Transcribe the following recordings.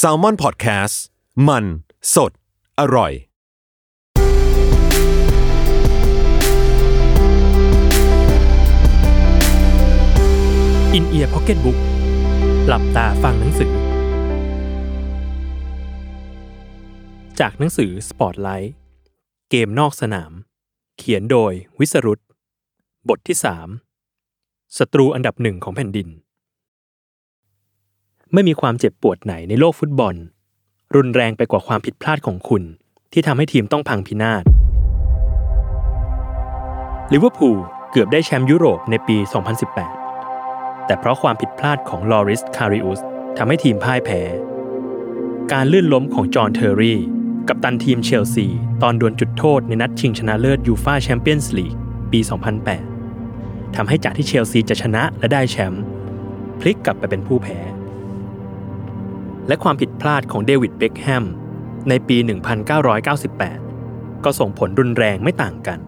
s a l ม o n PODCAST มัน สด อร่อย อินเอียร์พ็อกเก็ตบุ๊กหลับตาฟังหนังสือ จากหนังสือ Spotlight เกมนอกสนาม เขียนโดยวิสรุตบทที่ 3 ศัตรูอันดับหนึ่งของแผ่นดิน ไม่มีความเจ็บปวดไหนในโลกฟุตบอล รุนแรงไปกว่าความผิดพลาดของคุณ ที่ทำให้ทีมต้องพังพินาศลิเวอร์พูลเกือบได้แชมป์ยุโรปในปี 2018 แต่เพราะความผิดพลาดของลอริส คาริอุสทำให้ทีมพ่ายแพ้ การลื่นล้มของจอห์น เทอร์รี่ กัปตันทีมเชลซี ตอนดวลจุดโทษในนัดชิงชนะเลิศยูฟาแชมเปี้ยนส์ลีกปี 2008 ทำให้จากที่เชลซีจะชนะและได้แชมป์พลิกกลับไปเป็นผู้แพ้ และความผิดพลาดของเดวิดเบ็คแฮมในปี 1998 ก็ส่งผลรุนแรงไม่ต่างกัน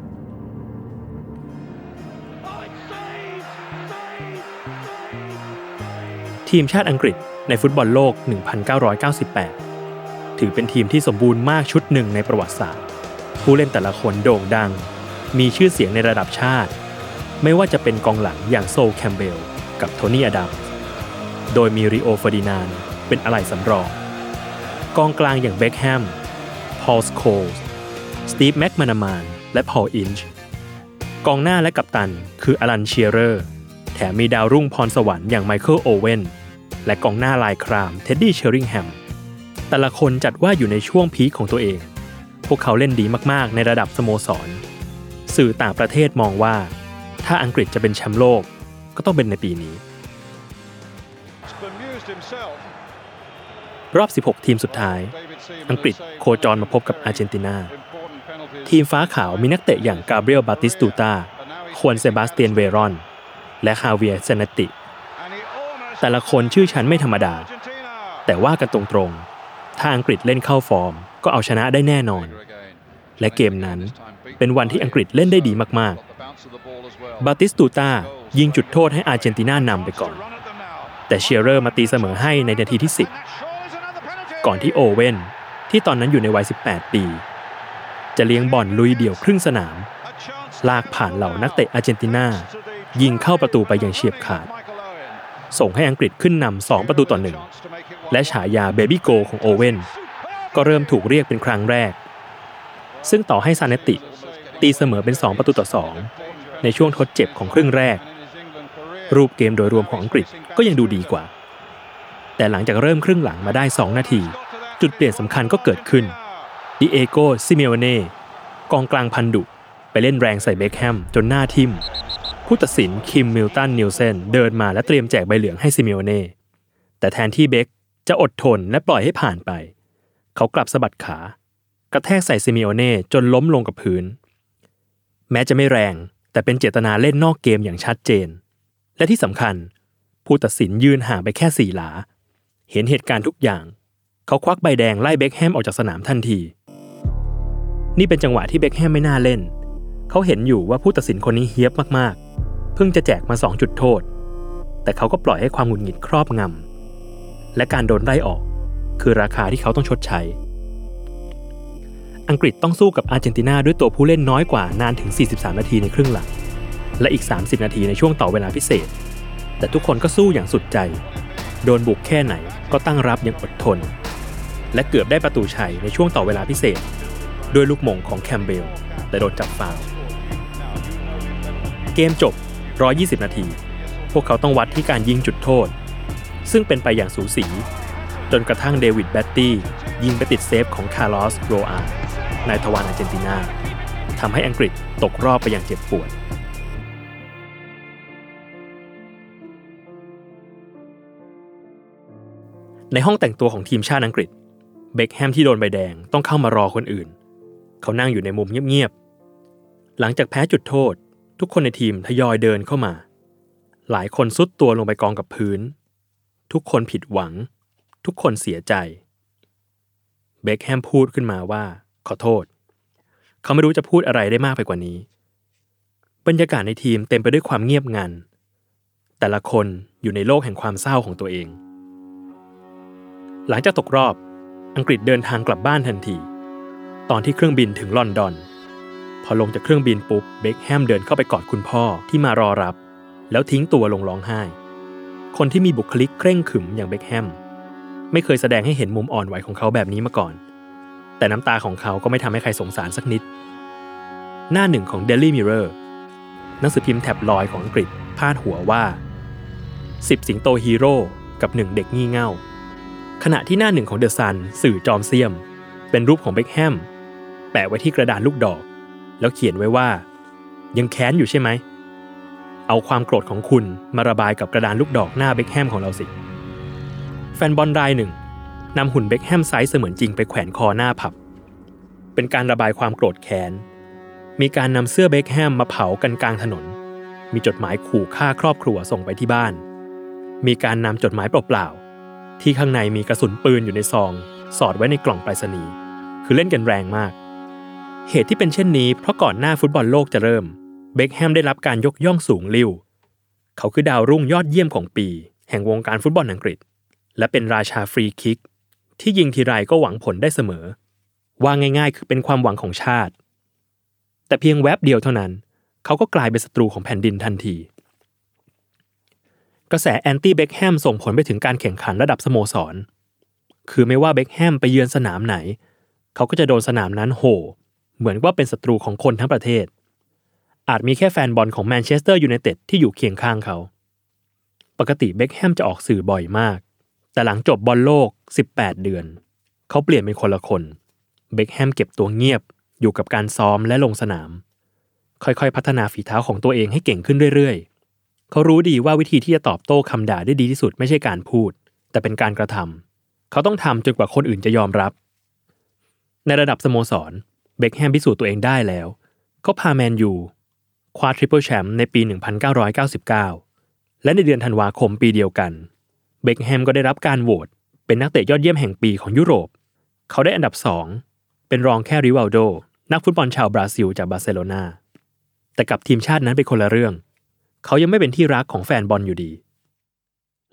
ทีมชาติอังกฤษในฟุตบอลโลก 1998 ถือเป็นทีมที่สมบูรณ์มากชุดหนึ่งในประวัติศาสตร์ ผู้เล่นแต่ละคนโด่งดัง มีชื่อเสียงในระดับชาติ ไม่ว่าจะเป็นกองหลังอย่างโซลแคมเบล กับโทนี่อดัม โดยมีริโอเฟอร์ดินานด เป็นอะไหล่สำรอง กองกลางอย่างเบคแฮม พอลสโคลส์สตีฟแม็กมานามาน และพอลอินซ์กองหน้าและกัปตันคืออลันเชียเรอร์ แถมมีดาวรุ่งพรสวรรค์อย่างไมเคิลโอเวนและกองหน้าลายครามเท็ดดี้เชอริงแฮม แต่ละคนจัดว่าอยู่ในช่วงพีคของตัวเอง พวกเขาเล่นดีมากๆ ในระดับสโมสร สื่อต่างประเทศมองว่า ถ้าอังกฤษจะเป็นแชมป์โลกก็ต้องเป็นในปีนี้ รอบ 16 ทีมสุดท้าย อังกฤษโคจรมาพบกับอาร์เจนตินา ทีมฟ้าขาวมีนักเตะอย่างกาเบรียลบาติสตูตา ฮวนเซบาสเตียนเวรอน และฮาเวียร์ซาเนตติ แต่ละคนชื่อชั้นไม่ธรรมดา แต่ว่ากันตรงๆ ถ้าอังกฤษเล่นเข้าฟอร์ม ก็เอาชนะได้แน่นอน และเกมนั้นเป็นวันที่อังกฤษเล่นได้ดีมากๆ บาติสตูตายิงจุดโทษให้อาร์เจนตินานำไปก่อน แต่เชียร์เรอร์มาตีเสมอให้ในนาทีที่ 10 ก่อนที่โอเว่นที่ตอนนั้นอยู่ในวัย 18 ปี จะเลี้ยงบอลลุยเดี่ยวครึ่งสนาม ลากผ่านเหล่านักเตะอาร์เจนตินา ยิงเข้าประตูไปอย่างเฉียบขาด ส่งให้อังกฤษขึ้นนำสองประตูต่อหนึ่ง และฉายาเบบี้โกลของโอเว่นก็เริ่มถูกเรียกเป็นครั้งแรก ซึ่งต่อให้ซาเนตติ ตีเสมอเป็น 2 ประตูต่อ 2 ในช่วงทดเจ็บของครึ่งแรก รูปเกมโดยรวมของอังกฤษก็ยังดูดีกว่า แต่หลังจากเริ่มครึ่งหลังมาได้ 2 นาที จุดเปลี่ยนสำคัญก็เกิดขึ้นดิเอโกซิเมโอเน่กองกลางพันธุ์ดุ ไปเล่นแรงใส่เบคแฮมจนหน้าทิ่ม ผู้ตัดสินคิมมิลตันนีลเซ่นเดินมาและเตรียมแจกใบเหลืองให้ซิเมโอเน่แต่แทนที่เบคจะอดทนและปล่อยให้ผ่านไป เขากลับสะบัดขากระแทกใส่ซิเมโอเน่จนล้มลงกับพื้น แม้จะไม่แรงแต่เป็นเจตนาเล่นนอกเกมอย่างชัดเจน และที่สำคัญ ผู้ตัดสินยืนห่างไปแค่สี่หลา เห็นเหตุการณ์ทุกอย่าง เขาควักใบแดงไล่เบคแฮมออกจากสนามทันที นี่เป็นจังหวะที่เบคแฮมไม่น่าเล่น เขาเห็นอยู่ว่าผู้ตัดสินคนนี้เฮี้ยบมากๆ เพิ่งจะแจกมาสองจุดโทษ แต่เขาก็ปล่อยให้ความหงุดหงิดครอบงำ และการโดนไล่ออก คือราคาที่เขาต้องชดใช้ อังกฤษต้องสู้กับอาร์เจนตินาด้วยตัวผู้เล่นน้อยกว่านานถึง 43 นาทีในครึ่งหลัง และอีก 30 นาทีในช่วงต่อเวลาพิเศษ แต่ทุกคนก็สู้อย่างสุดใจ โดนบุกแค่ไหนก็ตั้งรับอย่างอดทน และเกือบได้ประตูชัยในช่วงต่อเวลาพิเศษ ด้วยลูกโหม่งของแคมเบลแต่โดนจับฟาวล์เกมจบ 120 นาที พวกเขาต้องวัดที่การยิงจุดโทษ ซึ่งเป็นไปอย่างสูสี จนกระทั่งเดวิดแบตตี้ยิงไปติดเซฟของคาร์ลอสโรอาร์นายทวารอาร์เจนตินาทำให้อังกฤษตกรอบไปอย่างเจ็บปวด ในห้องแต่งตัวของทีมชาติอังกฤษ เบคแฮมที่โดนใบแดงต้องเข้ามารอคนอื่น เขานั่งอยู่ในมุมเงียบๆ หลังจากแพ้จุดโทษ ทุกคนในทีมทยอยเดินเข้ามา หลายคนซุดตัวลงไปกองกับพื้น ทุกคนผิดหวัง ทุกคนเสียใจ เบคแฮมพูดขึ้นมาว่า ขอโทษ เขาไม่รู้จะพูดอะไรได้มากไปกว่านี้ บรรยากาศในทีมเต็มไปด้วยความเงียบงัน แต่ละคนอยู่ในโลกแห่งความเศร้าของตัวเอง หลังจากตกรอบ อังกฤษเดินทางกลับบ้านทันที ตอนที่เครื่องบินถึงลอนดอน พอลงจากเครื่องบินปุ๊บเบคแฮมเดินเข้าไปกอดคุณพ่อที่มารอรับ แล้วทิ้งตัวลงร้องไห้ คนที่มีบุคลิกเคร่งขรึมอย่างเบคแฮมไม่เคยแสดงให้เห็นมุมอ่อนไหวของเขาแบบนี้มาก่อน แต่น้ำตาของเขาก็ไม่ทำให้ใครสงสารสักนิด หน้าหนึ่งของ Daily Mirror หนังสือพิมพ์แท็บลอยด์ของอังกฤษพาดหัวว่า 10 สิงโตฮีโร่กับหนึ่งเด็กงี่เง่า ขณะที่หน้าหนึ่งของเดอะซันสื่อจอมเสี้ยม เป็นรูปของเบคแฮมแปะไว้ที่กระดานลูกดอก แล้วเขียนไว้ว่า ยังแค้นอยู่ใช่ไหม เอาความโกรธของคุณมาระบายกับกระดานลูกดอกหน้าเบคแฮมของเราสิ แฟนบอลรายหนึ่งนำหุ่นเบคแฮมไซส์เสมือนจริงไปแขวนคอหน้าผับ เป็นการระบายความโกรธแค้น มีการนำเสื้อเบคแฮมมาเผากันกลางถนน มีจดหมายขู่ฆ่าครอบครัวส่งไปที่บ้าน มีการนำจดหมายเปล่าๆ ที่ข้างในมีกระสุนปืนอยู่ในซอง สอดไว้ในกล่องไปรษณีย์คือเล่นกันแรงมาก เหตุที่เป็นเช่นนี้เพราะก่อนหน้าฟุตบอลโลกจะเริ่ม เบคแฮมได้รับการยกย่องสูงลิ่วเขาคือดาวรุ่งยอดเยี่ยมของปี แห่งวงการฟุตบอลอังกฤษ และเป็นราชาฟรีคิก ที่ยิงทีไรก็หวังผลได้เสมอ ว่าง่ายๆ คือเป็นความหวังของชาติ แต่เพียงแวบเดียวเท่านั้น เขาก็กลายเป็นศัตรูของแผ่นดินทันที กระแสแอนตี้เบคแฮมส่งผลไปถึงการแข่งขันระดับสโมสร คือไม่ว่าเบคแฮมไปเยือนสนามไหน เขาก็จะโดนสนามนั้นโห่เหมือนว่าเป็นศัตรูของคนทั้งประเทศ อาจมีแค่แฟนบอลของแมนเชสเตอร์ยูไนเต็ดที่อยู่เคียงข้างเขา ปกติเบคแฮมจะออกสื่อบ่อยมาก แต่หลังจบบอลโลก 18 เดือน เขาเปลี่ยนเป็นคนละคน เบคแฮมเก็บตัวเงียบอยู่กับการซ้อมและลงสนาม ค่อยๆ พัฒนาฝีเท้าของตัวเองให้เก่งขึ้นเรื่อยๆ เขารู้ดีว่าวิธีที่จะตอบโต้คำด่าได้ดีที่สุดไม่ใช่การพูด แต่เป็นการกระทำเขาต้องทำจนกว่าคนอื่นจะยอมรับ ในระดับสโมสร เบคแฮมพิสูจน์ตัวเองได้แล้ว เขาพาแมนยูคว้าทริปเปิลแชมป์ในปี 1999 และในเดือนธันวาคมปีเดียวกัน เบคแฮมก็ได้รับการโหวตเป็นนักเตะยอดเยี่ยมแห่งปีของยุโรป เขาได้อันดับสองเป็นรองแค่ริวัลโด นักฟุตบอลชาวบราซิลจากบาร์เซโลนาแต่กับทีมชาตินั้นเป็นคนละเรื่อง เขายังไม่เป็นที่รักของแฟนบอลอยู่ดี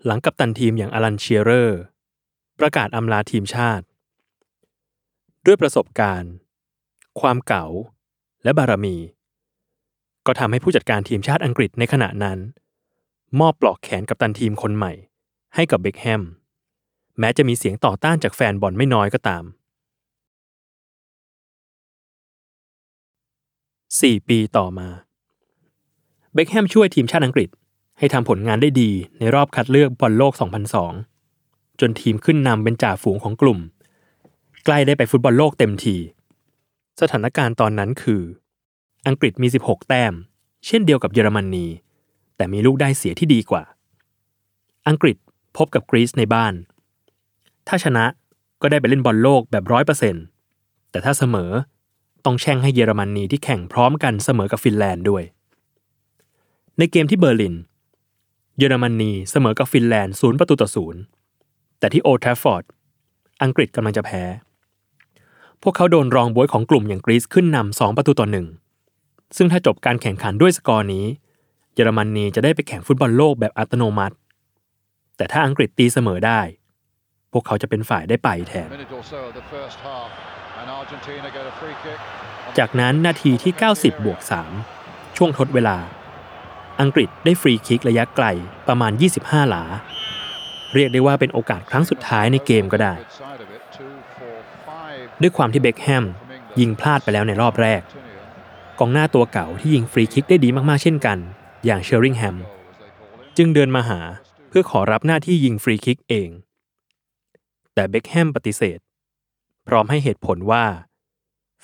หลังกับตันทีมอย่างอลันเชียเรอร์ ประกาศอำลาทีมชาติ ด้วยประสบการณ์ ความเก๋าและบารมี ก็ทำให้ผู้จัดการทีมชาติอังกฤษในขณะนั้น มอบปลอกแขนกับตันทีมคนใหม่ ให้กับเบคแฮมแม้จะมีเสียงต่อต้านจากแฟนบอลไม่น้อยก็ตาม 4 ปีต่อมา เบคแฮมช่วยทีมชาติอังกฤษ ให้ทำผลงานได้ดีในรอบคัดเลือกบอลโลก 2002 จนทีมขึ้นนำเป็นจ่าฝูงของกลุ่ม ใกล้ได้ไปฟุตบอลโลกเต็มที สถานการณ์ตอนนั้นคือ อังกฤษมี 16 แต้ม เช่นเดียวกับเยอรมนี แต่มีลูกได้เสียที่ดีกว่า อังกฤษพบกับกรีซในบ้าน ถ้าชนะก็ได้ไปเล่นบอลโลกแบบร้อยเปอร์เซ็นต์แต่ถ้าเสมอต้องแช่งให้เยอรมนีที่แข่งพร้อมกันเสมอกับฟินแลนด์ด้วย ในเกมที่เบอร์ลิน เยอรมนีเสมอกับฟินแลนด์ศูนย์ประตูต่อศูนย์แต่ที่โอลด์แทรฟฟอร์ดอังกฤษกำลังจะแพ้ พวกเขาโดนรองบ๊วยของกลุ่มอย่างกรีซขึ้นนำสองประตูต่อหนึ่งซึ่งถ้าจบการแข่งขันด้วยสกอร์นี้ เยอรมนีจะได้ไปแข่งฟุตบอลโลกแบบอัตโนมัติ แต่ถ้าอังกฤษตีเสมอได้ พวกเขาจะเป็นฝ่ายได้ไปแทน จากนั้นนาทีที่ 90บวก3ช่วงทดเวลา อังกฤษได้ฟรีคิกระยะไกลประมาณ 25 หลา เรียกได้ว่าเป็นโอกาสครั้งสุดท้ายในเกมก็ได้ ด้วยความที่เบคแฮมยิงพลาดไปแล้วในรอบแรก กองหน้าตัวเก่าที่ยิงฟรีคิกได้ดีมากๆเช่นกัน อย่างเชอริงแฮมจึงเดินมาหาเพื่อขอรับหน้าที่ยิงฟรีคิกเอง แต่เบคแฮมปฏิเสธ พร้อมให้เหตุผลว่า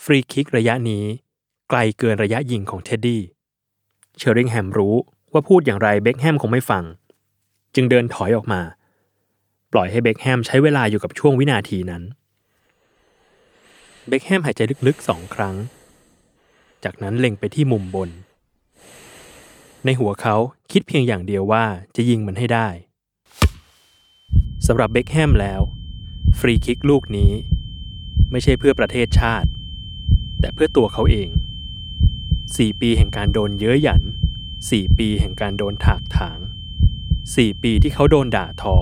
ฟรีคิกระยะนี้ไกลเกินระยะยิงของเท็ดดี้ เชอริงแฮมรู้ว่าพูดอย่างไรเบคแฮมคงไม่ฟัง จึงเดินถอยออกมา ปล่อยให้เบคแฮมใช้เวลาอยู่กับช่วงวินาทีนั้น เบคแฮมหายใจลึกๆสองครั้ง จากนั้นเล็งไปที่มุมบน ในหัวเขาคิดเพียงอย่างเดียวว่าจะยิงมันให้ได้สำหรับเบคแฮมแล้ว ฟรีคิกลูกนี้ ไม่ใช่เพื่อประเทศชาติ แต่เพื่อตัวเขาเอง 4 ปีแห่งการโดนเย้ยหยัน 4 ปีแห่งการโดนถากถาง 4 ปีที่เขาโดนด่าทอ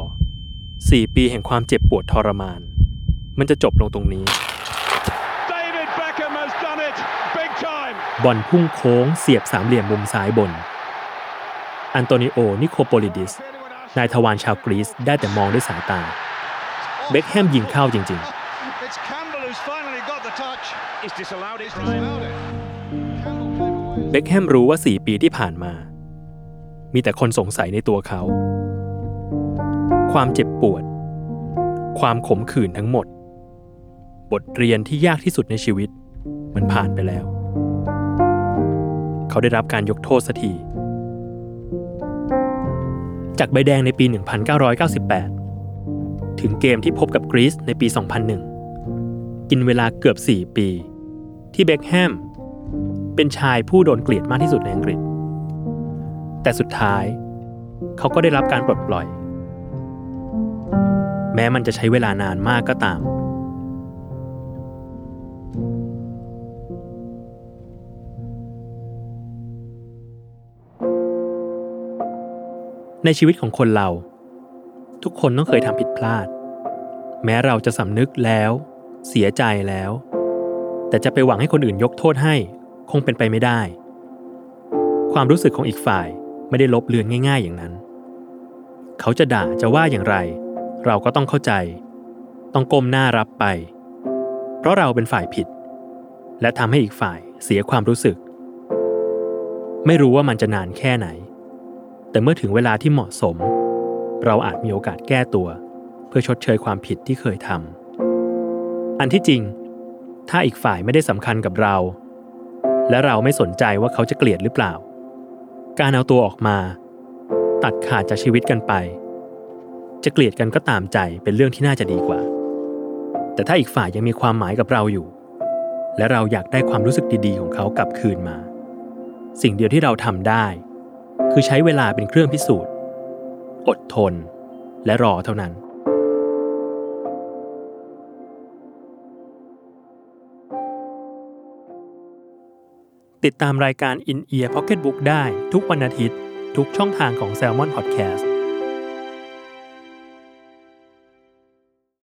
4 ปีแห่งความเจ็บปวดทรมาน มันจะจบลงตรงนี้ David Beckham has done it big time. บอลพุ่งโค้งเสียบสามเหลี่ยมมุมซ้ายบน อันโตนิโอ นิโคโปลิดิส นายทวารชาวกรีซได้แต่มองด้วยสายตา เบ็คแฮมยิงเข้าจริง It's บ็คแฮมรู้ว่า 4 ปีที่ผ่านมา มีแต่คนสงสัยในตัวเขา ความเจ็บปวด ความขมขื่นทั้งหมด บทเรียนที่ยากที่สุดในชีวิต มันผ่านไปแล้ว เขาได้รับการยกโทษสักที จากใบแดงในปี 1998 ถึงเกมที่พบกับกรีซในปี 2001 กินเวลาเกือบ 4 ปี ที่เบ็คแฮม เป็นชายผู้โดนเกลียดมากที่สุดในอังกฤษ แต่สุดท้าย เขาก็ได้รับการปลดปล่อย แม้มันจะใช้เวลานานมากก็ตาม ในชีวิตของคนเรา ทุกคนต้องเคยทำผิดพลาด แม้เราจะสำนึกแล้ว เสียใจแล้วแต่จะไปหวังให้คนอื่นยกโทษให้ คงเป็นไปไม่ได้ ความรู้สึกของอีกฝ่ายไม่ได้ลบเลือนง่าย ๆ อย่างนั้น เขาจะด่าจะว่าอย่างไร เราก็ต้องเข้าใจ ต้องก้มหน้ารับไป เพราะเราเป็นฝ่ายผิด และทำให้อีกฝ่ายเสียความรู้สึก ไม่รู้ว่ามันจะนานแค่ไหน แต่เมื่อถึงเวลาที่เหมาะสม เราอาจมีโอกาสแก้ตัว เพื่อชดเชยความผิดที่เคยทำอันที่จริง ถ้าอีกฝ่ายไม่ได้สำคัญกับเรา และเราไม่สนใจว่าเขาจะเกลียดหรือเปล่า การเอาตัวออกมา ตัดขาดจากชีวิตกันไป จะเกลียดกันก็ตามใจเป็นเรื่องที่น่าจะดีกว่า แต่ถ้าอีกฝ่ายยังมีความหมายกับเราอยู่ และเราอยากได้ความรู้สึกดีๆ ของเขากลับคืนมา สิ่งเดียวที่เราทำได้ คือใช้เวลาเป็นเครื่องพิสูจน์ อดทน และรอเท่านั้น ติดตามรายการ In Ear Pocketbook ได้ทุกวันอาทิตย์ ทุกช่องทางของ Salmon Podcast